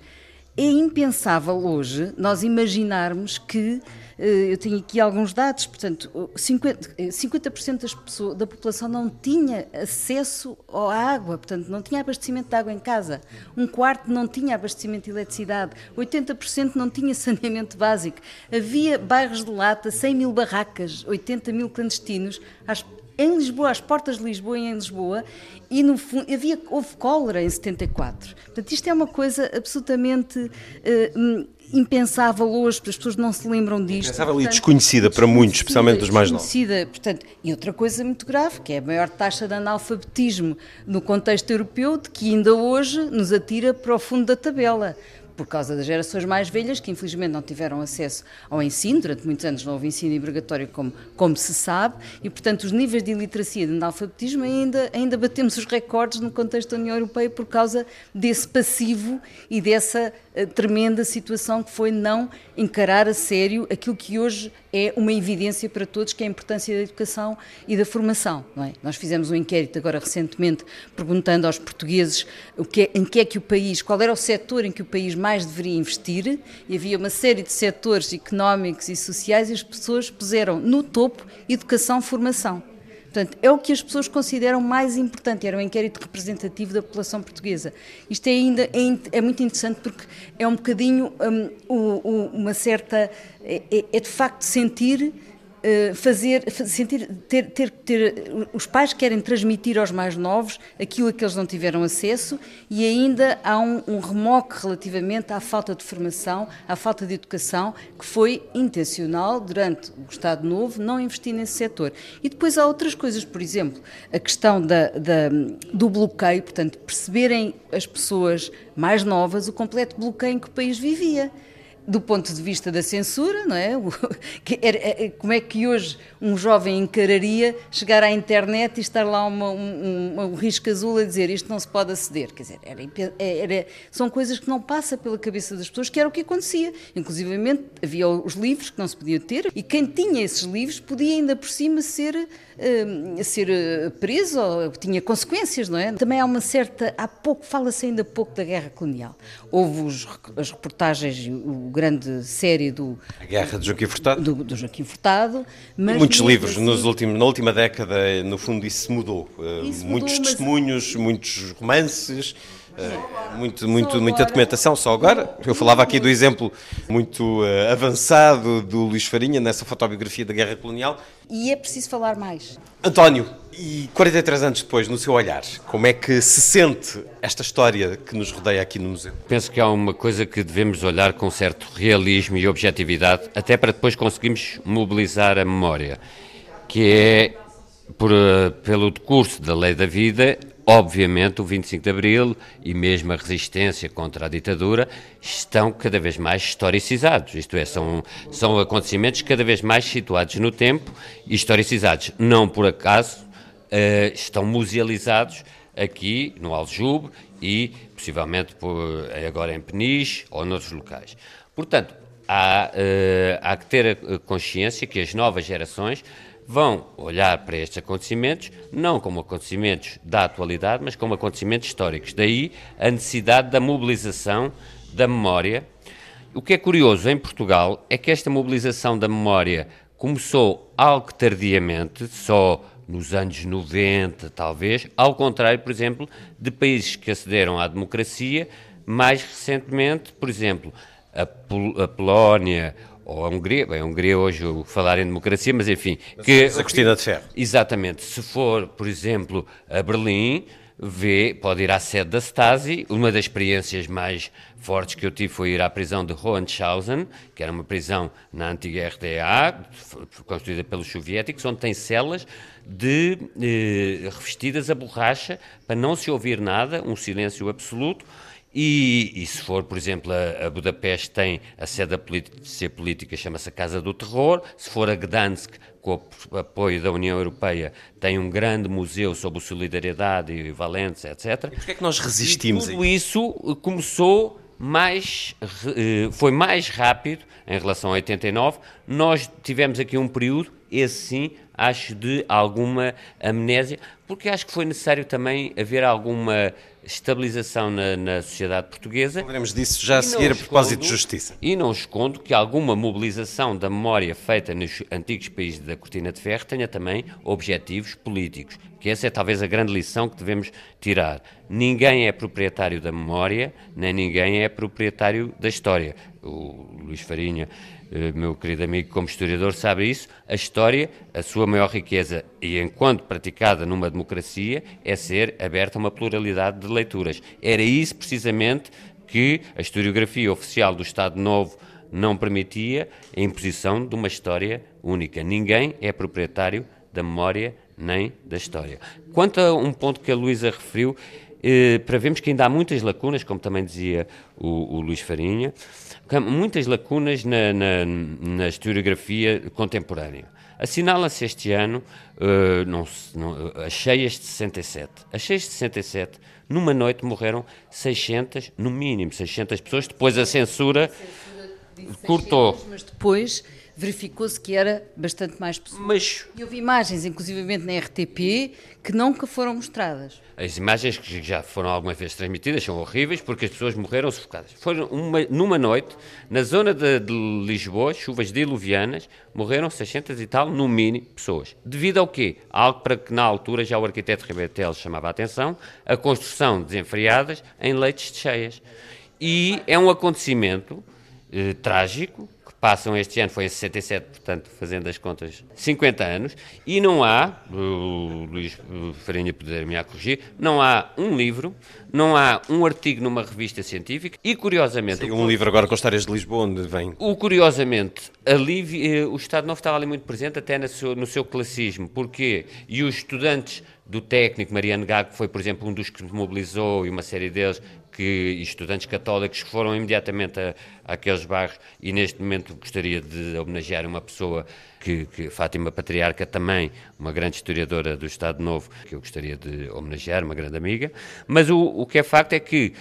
Speaker 4: é impensável hoje nós imaginarmos que eh, eu tenho aqui alguns dados, portanto, 50%, 50 das pessoas, da população não tinha acesso à água, portanto, não tinha abastecimento de água em casa. Um quarto não tinha abastecimento de eletricidade. 80% não tinha saneamento básico. Havia bairros de lata, 100 mil barracas, 80 mil clandestinos, às em Lisboa, às portas de Lisboa e em Lisboa, e no fundo havia, houve cólera em 74. Portanto, isto é uma coisa absolutamente uh, impensável hoje, as pessoas não se lembram disto.
Speaker 1: Impensável portanto, e desconhecida para muitos, especialmente os mais novos.
Speaker 4: Desconhecida, portanto, e outra coisa muito grave, que é a maior taxa de analfabetismo no contexto europeu, de que ainda hoje nos atira para o fundo da tabela por causa das gerações mais velhas que infelizmente não tiveram acesso ao ensino, durante muitos anos não houve ensino obrigatório como, como se sabe, e portanto os níveis de iliteracia e de analfabetismo ainda, ainda batemos os recordes no contexto da União Europeia por causa desse passivo e dessa uh, tremenda situação que foi não encarar a sério aquilo que hoje é uma evidência para todos, que é a importância da educação e da formação. É? Nós fizemos um inquérito agora recentemente perguntando aos portugueses o que é, em que é que o país, qual era o setor em que o país mais deveria investir, e havia uma série de setores económicos e sociais e as pessoas puseram no topo educação, formação. Portanto, é o que as pessoas consideram mais importante. Era um inquérito representativo da população portuguesa. Isto é ainda é, é muito interessante porque é um bocadinho um, uma certa é, é, é de facto sentir fazer, sentir, ter, ter, ter, os pais querem transmitir aos mais novos aquilo a que eles não tiveram acesso e ainda há um, um remoque relativamente à falta de formação, à falta de educação, que foi intencional durante o Estado Novo não investir nesse setor. E depois há outras coisas, por exemplo, a questão da, da, do bloqueio, portanto, perceberem as pessoas mais novas o completo bloqueio em que o país vivia do ponto de vista da censura, não é? é? Como é que hoje um jovem encararia chegar à internet e estar lá uma, um, um, um risco azul a dizer isto não se pode aceder? Quer dizer, era, era, são coisas que não passa pela cabeça das pessoas, que era o que acontecia. Inclusive havia os livros que não se podiam ter e quem tinha esses livros podia ainda por cima ser, uh, ser eh, preso ou tinha consequências, não é? Também há uma certa. Há pouco, fala-se ainda pouco da guerra colonial. Houve os, as reportagens, o grande série do.
Speaker 1: A Guerra de Joaquim Furtado.
Speaker 4: Do, do Joaquim Furtado.
Speaker 1: Muitos livros, assim, nos últimos, na última década, no fundo, isso mudou. Isso muitos mudou, testemunhos, mas... muitos romances. Uh, muito, muito, muita documentação só agora. Eu falava aqui do exemplo muito uh, avançado do Luís Farinha nessa fotobiografia da Guerra Colonial.
Speaker 4: E é preciso falar mais.
Speaker 1: António, e 43 anos depois, no seu olhar, como é que se sente esta história que nos rodeia aqui no museu?
Speaker 5: Penso que há uma coisa que devemos olhar com certo realismo e objetividade, até para depois conseguirmos mobilizar a memória, que é, por, eh, pelo decurso da lei da vida, Obviamente, o 25 de Abril e mesmo a resistência contra a ditadura estão cada vez mais historicizados, isto é, são, são acontecimentos cada vez mais situados no tempo e historicizados. Não por acaso uh, estão musealizados aqui no Aljube e possivelmente por, agora em Peniche ou noutros locais. Portanto, há, uh, há que ter consciência que as novas gerações vão olhar para estes acontecimentos não como acontecimentos da atualidade, mas como acontecimentos históricos. Daí a necessidade da mobilização da memória. O que é curioso em Portugal é que esta mobilização da memória começou algo tardiamente, só nos anos 90, talvez, ao contrário, por exemplo, de países que acederam à democracia mais recentemente, por exemplo, a, Pol a Polónia ou a Hungria, bem, a Hungria hoje falar em democracia, mas enfim.
Speaker 1: Que, a cortina de ferro.
Speaker 5: Exatamente. Se for, por exemplo, a Berlim, vê, pode ir à sede da Stasi. Uma das experiências mais fortes que eu tive foi ir à prisão de Hohenschausen, que era uma prisão na antiga RDA, construída pelos soviéticos, onde tem celas de, eh, revestidas a borracha para não se ouvir nada, um silêncio absoluto e, e, se for, por exemplo, a, a Budapeste tem a sede da polícia política, chama-se a Casa do Terror. Se for a Gdansk, com o apoio da União Europeia, tem um grande museu sobre solidariedade e valência, etc.
Speaker 1: E porquê é que nós resistimos?
Speaker 5: E tudo isso começou mais, eh, foi mais rápido em relação a 89. Nós tivemos aqui um período, esse sim, acho de alguma amnésia, porque acho que foi necessário também haver alguma estabilização na, na sociedade portuguesa.
Speaker 1: Falaremos disso já a seguir a propósito de justiça.
Speaker 5: E não escondo que alguma mobilização da memória feita nos antigos países da Cortina de Ferro tenha também objetivos políticos, que essa é talvez a grande lição que devemos tirar. Ninguém é proprietário da memória, nem ninguém é proprietário da história. O Luís Farinha meu querido amigo, como historiador, sabe isso. A história, a sua maior riqueza, e enquanto praticada numa democracia, é ser aberta a uma pluralidade de leituras. Era isso, precisamente, que a historiografia oficial do Estado Novo não permitia a imposição de uma história única. Ninguém é proprietário da memória nem da história. Quanto a um ponto que a Luísa referiu, eh, para vermos que ainda há muitas lacunas, como também dizia o, o Luís Farinha, muitas lacunas na, na, na historiografia contemporânea. Assinala-se este ano uh, não, não, as cheias de 67. As cheias de 67, numa noite morreram 600, no mínimo 600 pessoas, depois a censura, cortou.
Speaker 4: Mas depois verificou-se que era bastante mais possível. Mas... E houve imagens, inclusivamente na RTP, que nunca foram mostradas.
Speaker 5: As imagens que já foram alguma vez transmitidas são horríveis porque as pessoas morreram sufocadas. Foram uma, numa noite, na zona de, de, Lisboa, chuvas diluvianas, morreram 600 e tal, no mínimo, pessoas. Devido ao quê? Algo para que na altura já o arquiteto Ribetel chamava a atenção, a construção desenfreadas em leites de cheias. E é um acontecimento eh, trágico, passam este ano, foi em 67, portanto, fazendo as contas, 50 anos, e não há, o Luís Farinha poder-me corrigir, não há um livro, não há um artigo numa revista científica, e curiosamente...
Speaker 1: Sim, um livro agora com histórias de Lisboa, onde vem...
Speaker 5: O, curiosamente, ali, eh, o Estado Novo estava ali muito presente, até no seu, no seu classismo, porque E os estudantes do técnico Mariano Gago, que foi, por exemplo, um dos que mobilizou, e uma série deles, que estudantes católicos foram imediatamente a, aqueles bairros, e neste momento gostaria de homenagear uma pessoa que, que, Fátima Patriarca também, uma grande historiadora do Estado Novo, que eu gostaria de homenagear, uma grande amiga, mas o, o que é facto é que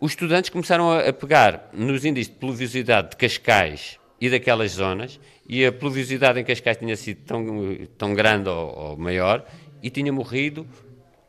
Speaker 5: os estudantes começaram a, a pegar nos índices de pluviosidade de Cascais e daquelas zonas, e a pluviosidade em Cascais tinha sido tão, tão grande ou, ou maior, e tinha morrido,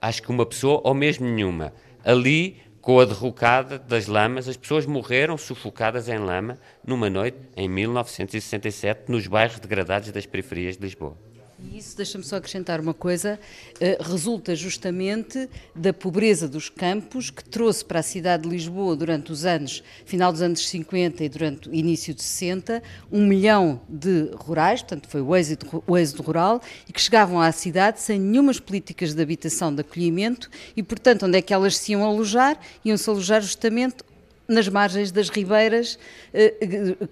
Speaker 5: acho que uma pessoa ou mesmo nenhuma. Ali, com a derrocada das lamas, as pessoas morreram sufocadas em lama numa noite em 1967 nos bairros degradados das periferias de Lisboa.
Speaker 4: E isso, deixa-me só acrescentar uma coisa, uh, resulta justamente da pobreza dos campos que trouxe para a cidade de Lisboa durante os anos, final dos anos 50 e durante o início de 60, um milhão de rurais, portanto foi o êxito, o êxito rural, e que chegavam à cidade sem nenhumas políticas de habitação, de acolhimento, e portanto onde é que elas se iam alojar? Iam-se alojar justamente nas margens das ribeiras, eh,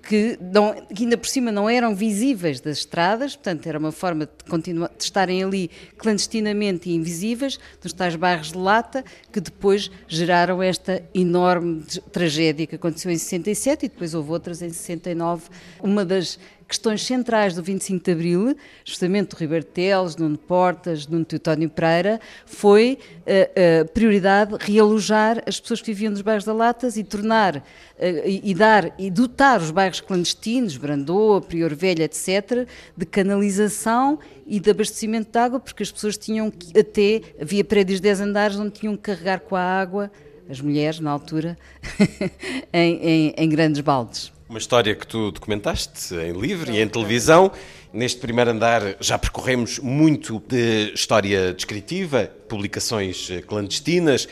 Speaker 4: que, não, que, ainda por cima não eram visíveis das estradas, portanto era uma forma de, continuar, de estarem ali clandestinamente e invisíveis, nos tais bairros de lata, que depois geraram esta enorme tragédia que aconteceu em 67 e depois houve outras em 69. Uma das questões centrais do 25 de Abril, justamente do Ribeiro Teles, Nuno Portas, Nuno Teutónio Pereira, foi eh, eh, prioridade realojar as pessoas que viviam nos bairros da Latas e tornar uh, e, e, dar e dotar os bairros clandestinos, Brandoa, Prior Velha, etc., de canalização e de abastecimento de água, porque as pessoas tinham que, até, havia prédios de 10 andares onde tinham que carregar com a água, as mulheres na altura, em, em, em grandes baldes.
Speaker 1: Uma história que tu documentaste em livro e em televisão. Neste primeiro andar já percorremos muito de história descritiva, publicações eh, clandestinas,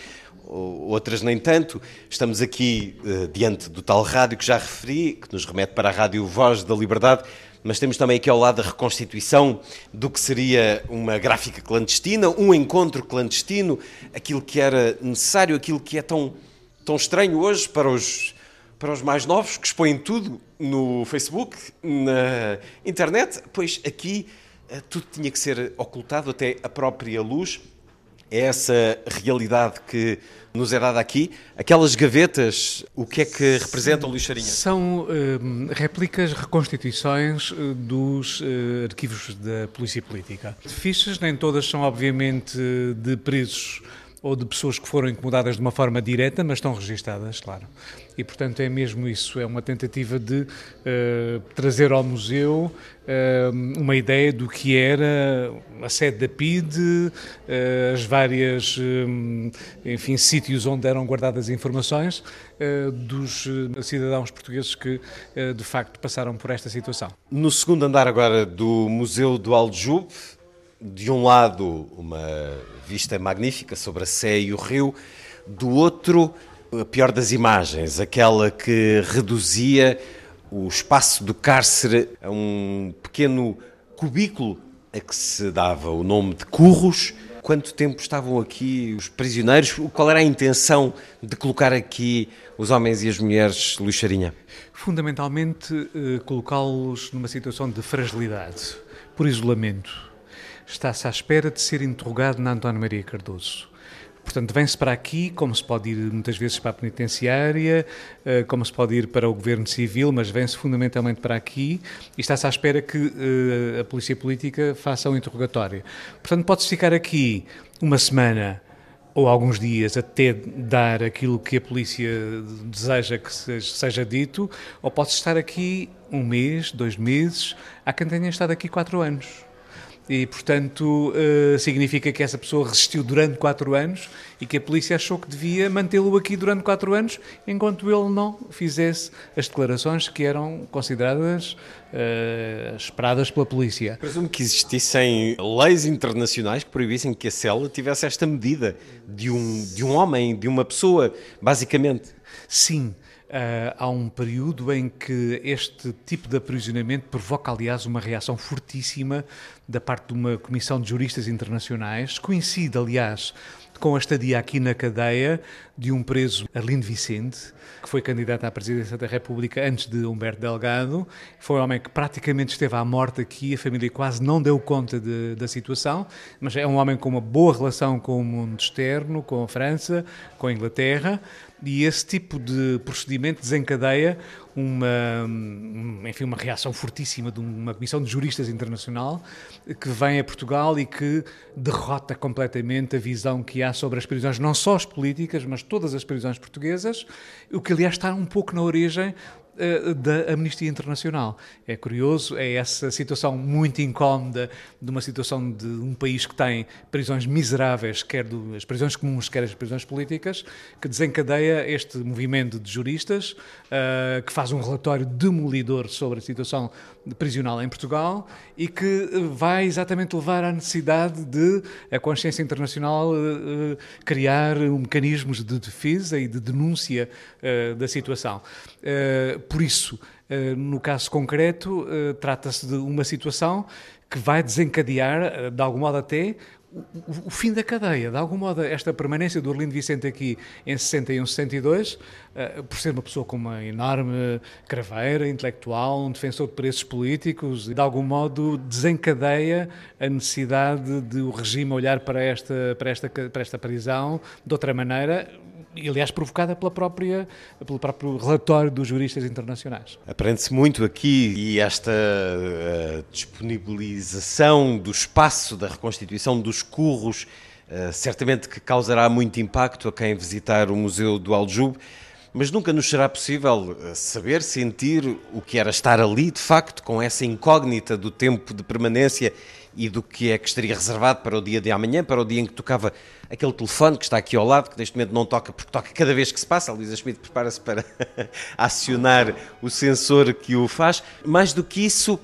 Speaker 1: outras nem tanto. Estamos aqui uh, diante do tal rádio que já referi, que nos remete para a Rádio Voz da Liberdade, mas temos também aqui ao lado a reconstituição do que seria uma gráfica clandestina, um encontro clandestino, aquilo que era necessário, aquilo que é tão, tão estranho hoje para os para os mais novos que expõem tudo no Facebook, na internet, pois aqui eh, tudo tinha que ser ocultado, até a própria luz. É essa realidade que nos é dada aqui. Aquelas gavetas, o que é que representam, Luís Charinha?
Speaker 2: São uh, réplicas, reconstituições uh, dos uh, arquivos da Polícia Política. Fichas, nem todas são, obviamente, de presos ou de pessoas que foram incomodadas de uma forma direta, mas estão registadas, claro. E, portanto, é mesmo isso, é uma tentativa de uh, trazer ao museu uh, uma ideia do que era a sede da PID, uh, as várias, enfim, sítios onde eram guardadas informações dos cidadãos portugueses que, de facto, passaram por esta situação.
Speaker 1: No segundo andar agora do Museu do Aljube, de um lado, uma vista magnífica sobre a Sé e o rio, do outro, a pior das imagens, aquela que reduzia o espaço do cárcere a um pequeno cubículo a que se dava o nome de Curros. Quanto tempo estavam aqui os prisioneiros? Qual era a intenção de colocar aqui os homens e as mulheres, Luís Charinha?
Speaker 2: Fundamentalmente, eh, colocá-los numa situação de fragilidade, por isolamento está-se à espera de ser interrogado na António Maria Cardoso. Portanto, vem-se para aqui, como se pode ir muitas vezes para a penitenciária, eh, como se pode ir para o governo civil, mas vem-se fundamentalmente para aqui e está-se à espera que eh, a polícia política faça um interrogatório. Portanto, pode-se ficar aqui uma semana ou alguns dias até dar aquilo que a polícia deseja que seja dito, ou pode-se estar aqui um mês, dois meses, há quem tenha estado aqui quatro anos e, portanto, uh, significa que essa pessoa resistiu durante quatro anos e que a polícia achou que devia mantê-lo aqui durante quatro anos enquanto ele não fizesse as declarações que eram consideradas uh, esperadas pela polícia.
Speaker 1: Presumo que existissem leis internacionais que proibissem que a cela tivesse esta medida de um, de um homem, de uma pessoa, basicamente.
Speaker 2: Sim, Uh, há um período em que este tipo de aprisionamento provoca, aliás, uma reação fortíssima da parte de uma comissão de juristas internacionais. Coincide, aliás, com a estadia aqui na cadeia de um preso, Arlindo Vicente, que foi candidato à presidência da República antes de Humberto Delgado. Foi um homem que praticamente esteve à morte aqui, a família quase não deu conta de, da situação, mas é um homem com uma boa relação com o mundo externo, com a França, com a Inglaterra, e esse tipo de procedimento desencadeia uma, enfim, uma reação fortíssima de uma comissão de juristas internacional que vem a Portugal e que derrota completamente a visão que há sobre as prisões, não só as políticas, mas todas as prisões portuguesas, o que aliás está um pouco na origem da Amnistia Internacional. É curioso, é essa situação muito incómoda de uma situação de um país que tem prisões miseráveis, quer as prisões comuns, quer as prisões políticas, que desencadeia este movimento de juristas, uh, que faz um relatório demolidor sobre a situação prisional em Portugal e que vai exatamente levar à necessidade de a consciência internacional uh, criar mecanismos de defesa e de denúncia uh, da situação. Por isso, no caso concreto, trata-se de uma situação que vai desencadear, de algum modo até, o, fim da cadeia. De algum modo, esta permanência do Orlindo Vicente aqui em 61, 62, uh, por ser uma pessoa com uma enorme craveira intelectual, um defensor de preços políticos, de algum modo desencadeia a necessidade de o regime olhar para esta, para esta, para esta prisão de outra maneira, aliás provocada pela própria, pelo próprio relatório dos juristas internacionais.
Speaker 1: Aprende-se muito aqui e esta uh, disponibilização do espaço da reconstituição dos curros uh, certamente que causará muito impacto a quem visitar o Museu do Aljube, mas nunca nos será possível eh, saber, sentir o que era estar ali, de facto, com essa incógnita do tempo de permanência e do que é que estaria reservado para o dia de amanhã, para o dia em que tocava aquele telefone que está aqui ao lado, que neste momento não toca porque toca cada vez que se passa. A Luísa Schmidt prepara-se para acionar o sensor que o faz. Mais do que isso,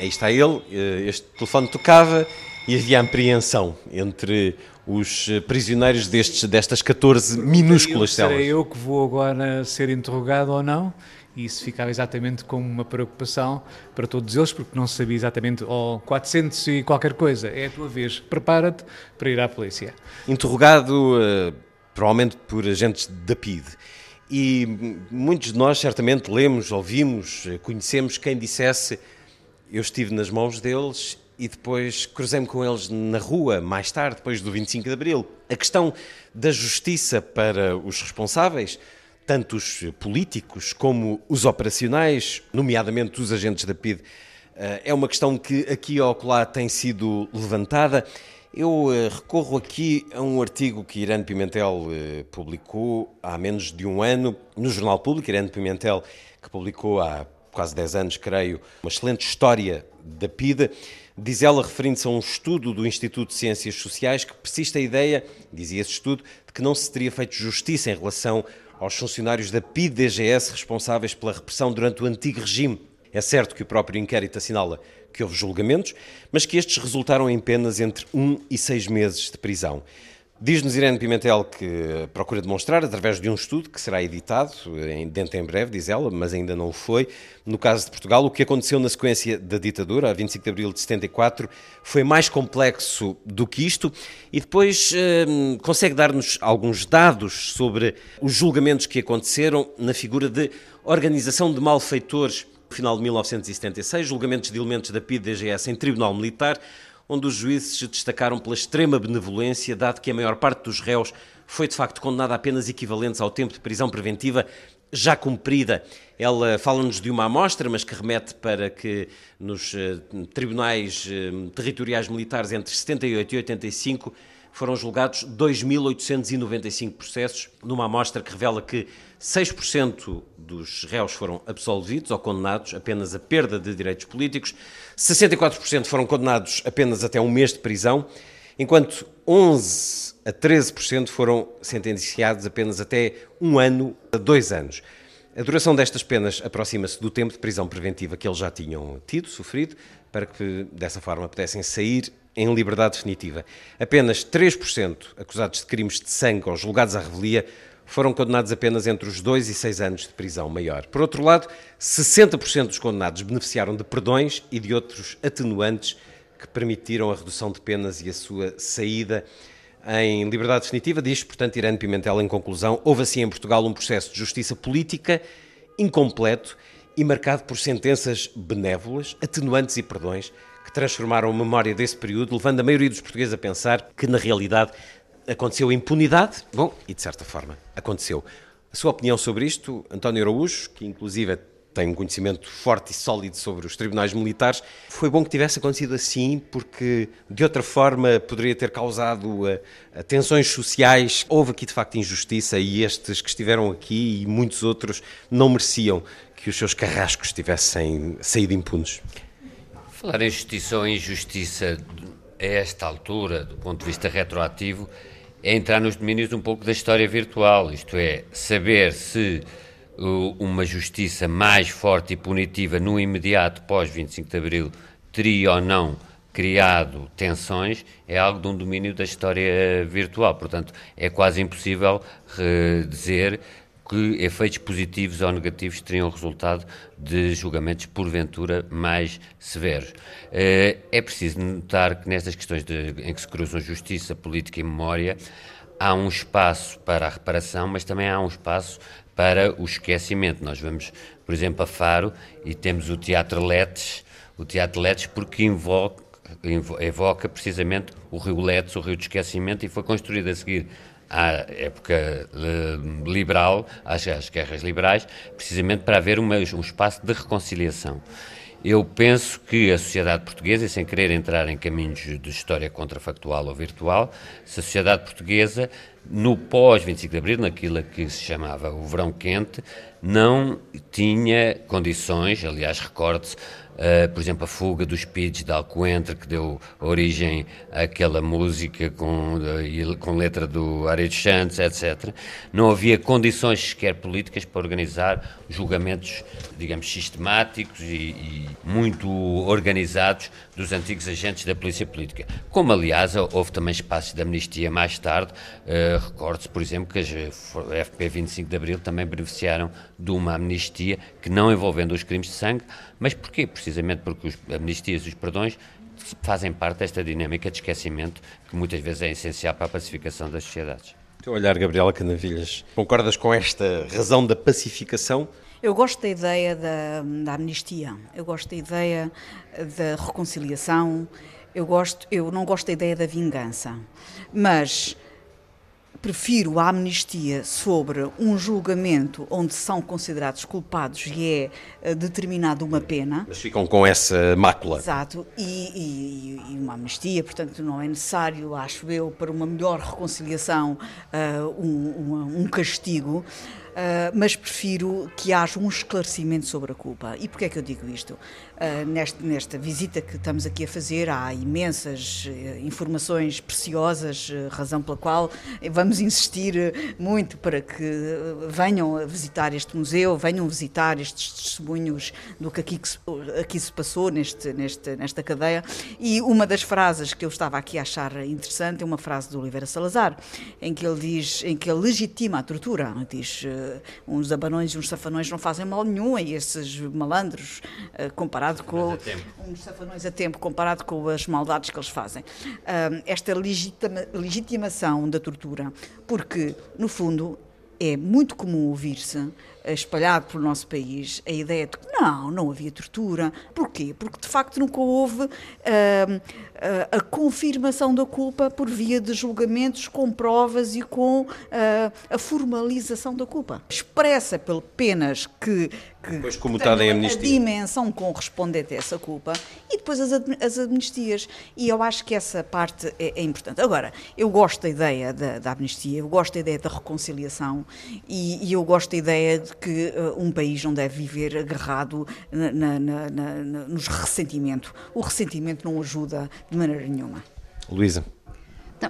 Speaker 1: aí está ele, eh, este telefone tocava e havia apreensão entre os prisioneiros destes, destas 14 minúsculas
Speaker 2: celas. Serei eu que vou agora ser interrogado ou não? e isso ficava exatamente como uma preocupação para todos eles, porque não se sabia exatamente, oh, 400 e qualquer coisa, é a tua vez, prepara-te para ir à polícia.
Speaker 1: Interrogado uh, provavelmente por agentes da PIDE. E muitos de nós certamente lemos, ouvimos, eh, conhecemos quem dissesse eu estive nas mãos deles e depois cruzei-me com eles na rua, mais tarde, depois do 25 de Abril. A questão da justiça para os responsáveis tanto os políticos como os operacionais, nomeadamente os agentes da PID, eh, é uma questão que aqui ou lá tem sido levantada. Eu eh, recorro aqui a um artigo que Irene Pimentel eh, publicou há menos de um ano no Jornal Público. Irene Pimentel, que publicou há quase 10 anos, creio, uma excelente história da PIDE. Diz ela, referindo-se a um estudo do Instituto de Ciências Sociais, que persiste a ideia, dizia esse estudo, de que não se teria feito justiça em relação aos funcionários da PIDGS responsáveis pela repressão durante o antigo regime. É certo que o próprio inquérito assinala que houve julgamentos, mas que estes resultaram em penas entre um e seis meses de prisão. Diz-nos Irene Pimentel que procura demonstrar, através de um estudo que será editado dentro em breve, diz ela, mas ainda não o foi, no caso de Portugal, o que aconteceu na sequência da ditadura, a 25 de abril de 74, foi mais complexo do que isto e depois eh, consegue dar-nos alguns dados sobre os julgamentos que aconteceram na figura de organização de malfeitores. Final de 1976, julgamentos de elementos da PID-DGS em tribunal militar, onde os juízes se destacaram pela extrema benevolência, dado que a maior parte dos réus foi de facto condenada a apenas equivalentes ao tempo de prisão preventiva já cumprida. Ela fala-nos de uma amostra, mas que remete para que nos eh, tribunais eh, territoriais militares entre 78 e 85 foram julgados 2.895 processos, numa amostra que revela que 6% dos réus foram absolvidos ou condenados apenas a perda de direitos políticos, 64% foram condenados apenas até um mês de prisão, enquanto 11 a 13% foram sentenciados apenas até um ano a dois anos. A duração destas penas aproxima-se do tempo de prisão preventiva que eles já tinham tido, sofrido, para que dessa forma pudessem sair em liberdade definitiva. Apenas 3% acusados de crimes de sangue ou julgados à revelia foram condenados apenas entre os 2 e 6 anos de prisão maior. Por outro lado, 60% dos condenados beneficiaram de perdões e de outros atenuantes que permitiram a redução de penas e a sua saída em liberdade definitiva, diz, portanto, Irene Pimentel, em conclusão, houve assim em Portugal um processo de justiça política incompleto e marcado por sentenças benévolas, atenuantes e perdões, transformaram a memória desse período, levando a maioria dos portugueses a pensar que, na realidade, aconteceu impunidade. Bom, e de certa forma, aconteceu. A sua opinião sobre isto, António Araújo, que inclusive tem um conhecimento forte e sólido sobre os tribunais militares. Foi bom que tivesse acontecido assim, porque de outra forma poderia ter causado uh, tensões sociais. Houve aqui de facto injustiça e estes que estiveram aqui e muitos outros não mereciam que os seus carrascos tivessem saído impunes.
Speaker 5: Falar em justiça ou injustiça a esta altura, do ponto de vista retroativo, é entrar nos domínios um pouco da história virtual, isto é, saber se uma justiça mais forte e punitiva no imediato pós 25 de Abril teria ou não criado tensões é algo de um domínio da história virtual. Portanto, é quase impossível dizer que efeitos positivos ou negativos teriam resultado de julgamentos porventura mais severos. Eh, é preciso notar que nestas questões de, em que se cruzam justiça, política e memória, há um espaço para a reparação, mas também há um espaço para o esquecimento. Nós vamos, por exemplo, a Faro e temos o Teatro Letes, o Teatro Letes porque invoca, evoca precisamente o Rio Letes, o Rio do Esquecimento, e foi construído a seguir à época eh, liberal, às, guerras liberais, precisamente para haver uma, um espaço de reconciliação. Eu penso que a sociedade portuguesa, e sem querer entrar em caminhos de história contrafactual ou virtual, se a sociedade portuguesa, no pós-25 de Abril, naquilo que se chamava o verão quente, não tinha condições, aliás, recorde-se Uh, por exemplo, a fuga dos Pids de Alcoentre, que deu origem àquela música com, uh, com letra do Aredo Santos, etc. Não havia condições sequer políticas para organizar julgamentos, digamos, sistemáticos e, e muito organizados dos antigos agentes da polícia política. Como, aliás, houve também espaços de amnistia mais tarde. Uh, Recorde-se, por exemplo, que as FP 25 de Abril também beneficiaram de uma amnistia que não envolvendo os crimes de sangue, mas porquê? Precisamente porque os amnistias e os perdões fazem parte desta dinâmica de esquecimento que muitas vezes é essencial para a pacificação das sociedades.
Speaker 1: Teu olhar, Gabriela Canavilhas, concordas com esta razão da pacificação?
Speaker 3: Eu gosto da ideia da, da amnistia, eu gosto da ideia da reconciliação, eu, gosto, eu não gosto da ideia da vingança, mas prefiro a amnistia sobre um julgamento onde são considerados culpados e é eh, determinada uma pena.
Speaker 1: Mas ficam com essa mácula.
Speaker 3: Exato, e, e, e, uma amnistia, portanto, não é necessário, acho eu, para uma melhor reconciliação, uh, um, um, um castigo. Uh, mas prefiro que haja um esclarecimento sobre a culpa. E porquê é que eu digo isto? Uh, nesta, nesta visita que estamos aqui a fazer, há imensas uh, informações preciosas, razão pela qual vamos insistir muito para que venham a visitar este museu, venham visitar estes testemunhos do que aqui, aqui se passou neste, neste, nesta cadeia. E uma das frases que eu estava aqui a achar interessante é uma frase do Oliveira Salazar, em que ele diz, em que ele legitima a tortura, diz uns abanões e uns safanões não fazem mal nenhum a esses malandros, uh, comparado com uns safanões a tempo, comparado com as maldades que eles fazem. Uh, esta legitima, legitimação da tortura, porque, no fundo, é muito comum ouvir-se espalhado pelo nosso país a ideia de que não, não havia tortura. Porquê? Porque de facto nunca houve uh, a confirmação da culpa por via de julgamentos com provas e com uh, a formalização da culpa. Expressa por penas que que
Speaker 1: depois comutada em amnistia.
Speaker 3: a dimensão correspondente a essa culpa e depois as, as amnistias. E eu acho que essa parte é, é importante. Agora, eu gosto da ideia da, da, amnistia, eu gosto da ideia da reconciliação e, e eu gosto da ideia de que uh, um país não deve viver agarrado na, na, na, nos ressentimentos. O ressentimento não ajuda de maneira nenhuma.
Speaker 1: Luísa.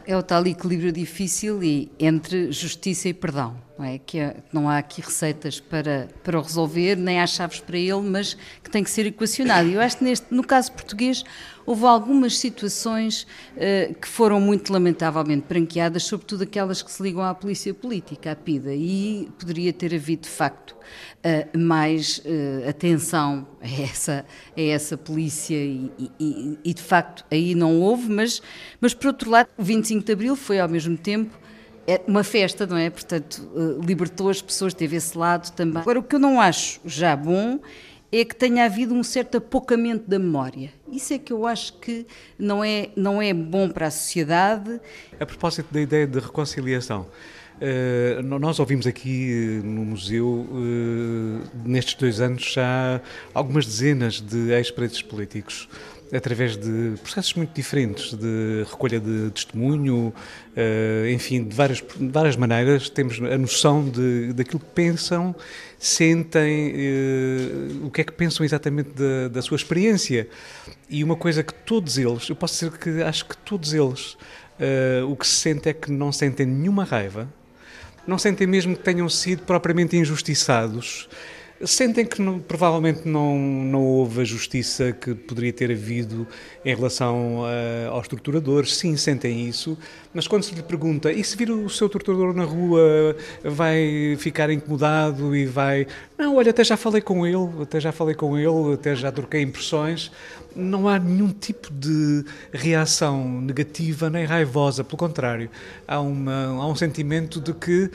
Speaker 4: é o tal equilíbrio difícil e entre justiça e perdão não é? Que não há aqui receitas para, para o resolver, nem há chaves para ele, mas que tem que ser equacionado. E eu acho que neste, no caso português houve algumas situações uh, que foram muito lamentavelmente branqueadas, sobretudo aquelas que se ligam à polícia política, à PIDA, e poderia ter havido, de facto, uh, mais uh, atenção a essa, a essa polícia e, e, e, de facto, aí não houve, mas, mas, por outro lado, o 25 de Abril foi, ao mesmo tempo, é uma festa, não é? Portanto, libertou as pessoas, teve esse lado também. Agora, o que eu não acho já bom é que tenha havido um certo apocamento da memória. Isso é que eu acho que não é, não é bom para a sociedade.
Speaker 2: A propósito da ideia de reconciliação, Uh, nós ouvimos aqui no museu, nestes dois anos, já algumas dezenas de ex-presos políticos através de processos muito diferentes de recolha de testemunho, uh, enfim, de várias, de várias maneiras, temos a noção de, daquilo que pensam, sentem, uh, o que é que pensam exatamente da, da, sua experiência. E uma coisa que todos eles, eu posso dizer que acho que todos eles, uh, o que se sente é que não sentem nenhuma raiva, não sentem mesmo que tenham sido propriamente injustiçados Sentem que não, provavelmente não, não houve a justiça que poderia ter havido em relação uh, aos torturadores? Sim, sentem isso, mas quando se lhe pergunta e se vir o seu torturador na rua, vai ficar incomodado e vai. Não, olha, até já falei com ele, até já falei com ele, até já troquei impressões. Não há nenhum tipo de reação negativa nem raivosa, pelo contrário, há, uma, há um sentimento de que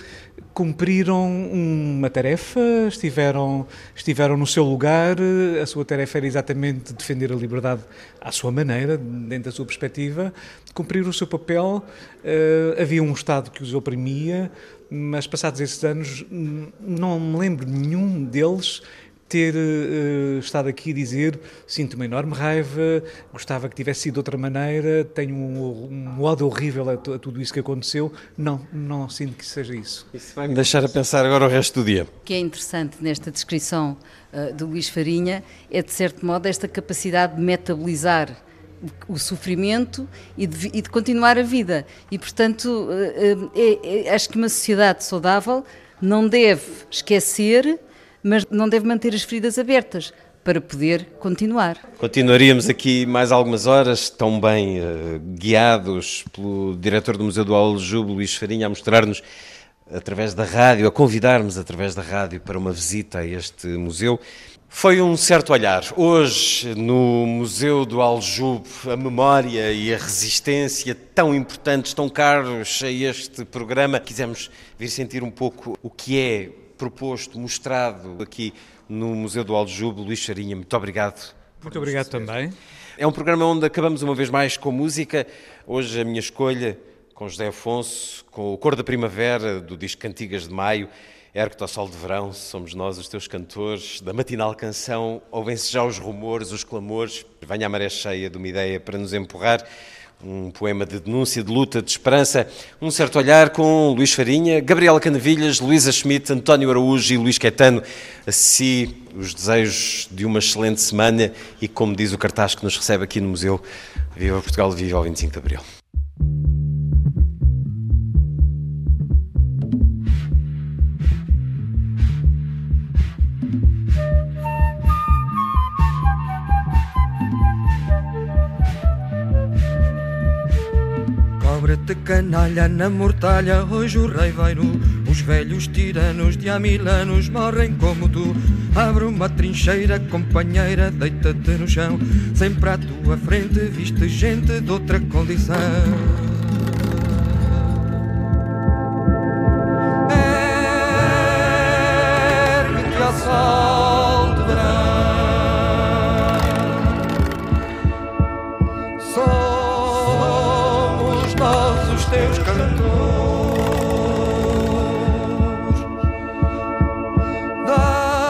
Speaker 2: cumpriram uma tarefa, estiveram, estiveram no seu lugar, a sua tarefa era exatamente defender a liberdade à sua maneira, dentro da sua perspectiva, cumprir o seu papel. Uh, havia um Estado que os oprimia, mas passados esses anos não me lembro de nenhum deles ter uh, estado aqui a dizer sinto uma enorme raiva, gostava que tivesse sido de outra maneira, tenho um, um ódio horrível a, a, tudo isso que aconteceu. Não, não sinto que seja isso.
Speaker 1: Isso vai-me deixar a pensar agora o resto do dia.
Speaker 4: O que é interessante nesta descrição uh, do Luís Farinha é, de certo modo, esta capacidade de metabolizar o sofrimento e de, e de, continuar a vida. E, portanto, é, é, acho que uma sociedade saudável não deve esquecer mas não deve manter as feridas abertas para poder continuar.
Speaker 1: Continuaríamos aqui mais algumas horas, tão bem uh, guiados pelo diretor do Museu do Aljube, Luís Farinha, a mostrar-nos através da rádio, a convidar-nos através da rádio para uma visita a este museu. Foi um certo olhar. Hoje, no Museu do Aljube, a memória e a resistência tão importantes, tão caros a este programa, quisemos vir sentir um pouco o que é proposto, mostrado aqui no Museu do Aljube. Luís Charinha, muito obrigado.
Speaker 2: Muito obrigado também.
Speaker 1: É um programa onde acabamos uma vez mais com música. Hoje a minha escolha com José Afonso, com o Cor da Primavera, do disco Cantigas de Maio, Ergue-te ao Sol de Verão, somos nós os teus cantores, da matinal canção, ouvem-se já os rumores, os clamores, venha a maré cheia de uma ideia para nos empurrar um poema de denúncia, de luta, de esperança, um certo olhar com Luís Farinha, Gabriela Canavilhas, Luísa Schmidt, António Araújo e Luís Caetano. Assim, os desejos de uma excelente semana e, como diz o cartaz que nos recebe aqui no museu, Viva Portugal, viva ao 25 de Abril.
Speaker 6: Cobra-te canalha na mortalha, hoje o rei vai nu. Os velhos tiranos de há mil anos morrem como tu. Abre uma trincheira, companheira, deita-te no chão. Sempre à tua frente viste gente de outra condição. Teus cantores da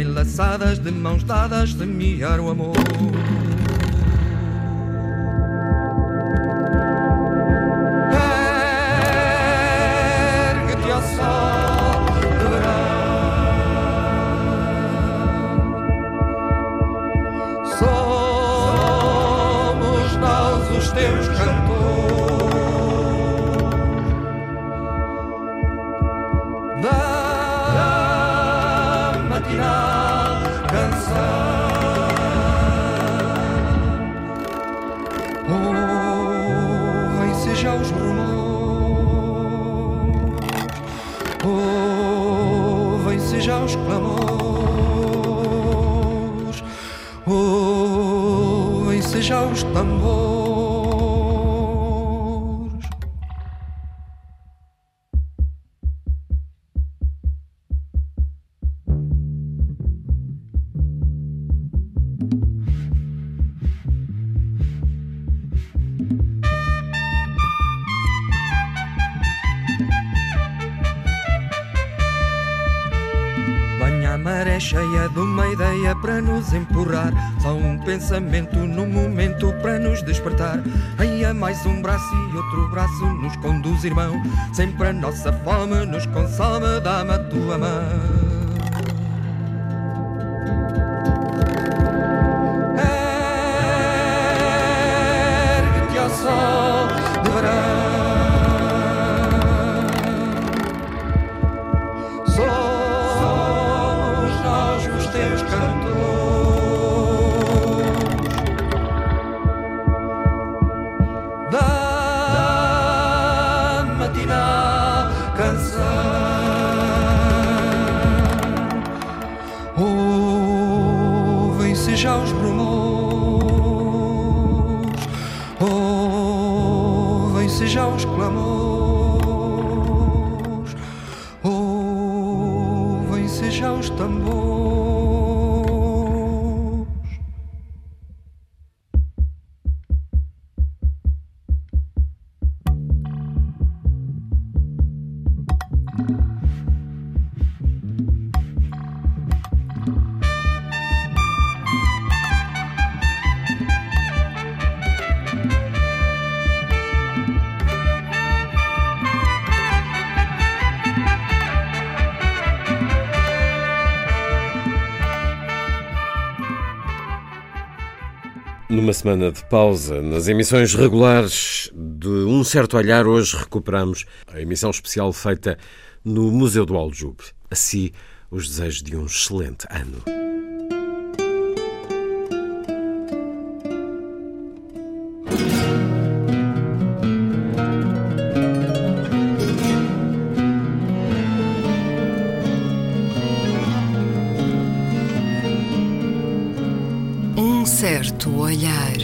Speaker 6: enlaçadas de mãos dadas semear o amor tambores Banha a maré cheia de uma ideia para nos empurrar. Só um pensamento no despertar. Aí há mais um braço e outro braço nos conduz, irmão. Sempre a nossa fome nos consome, dá-me a tua mão Ouvem-se já
Speaker 1: semana de pausa nas emissões regulares de Um Certo Olhar, hoje recuperamos a emissão especial feita no Museu do Aljube. Assim, os desejos de um excelente ano.
Speaker 7: Um certo olhar.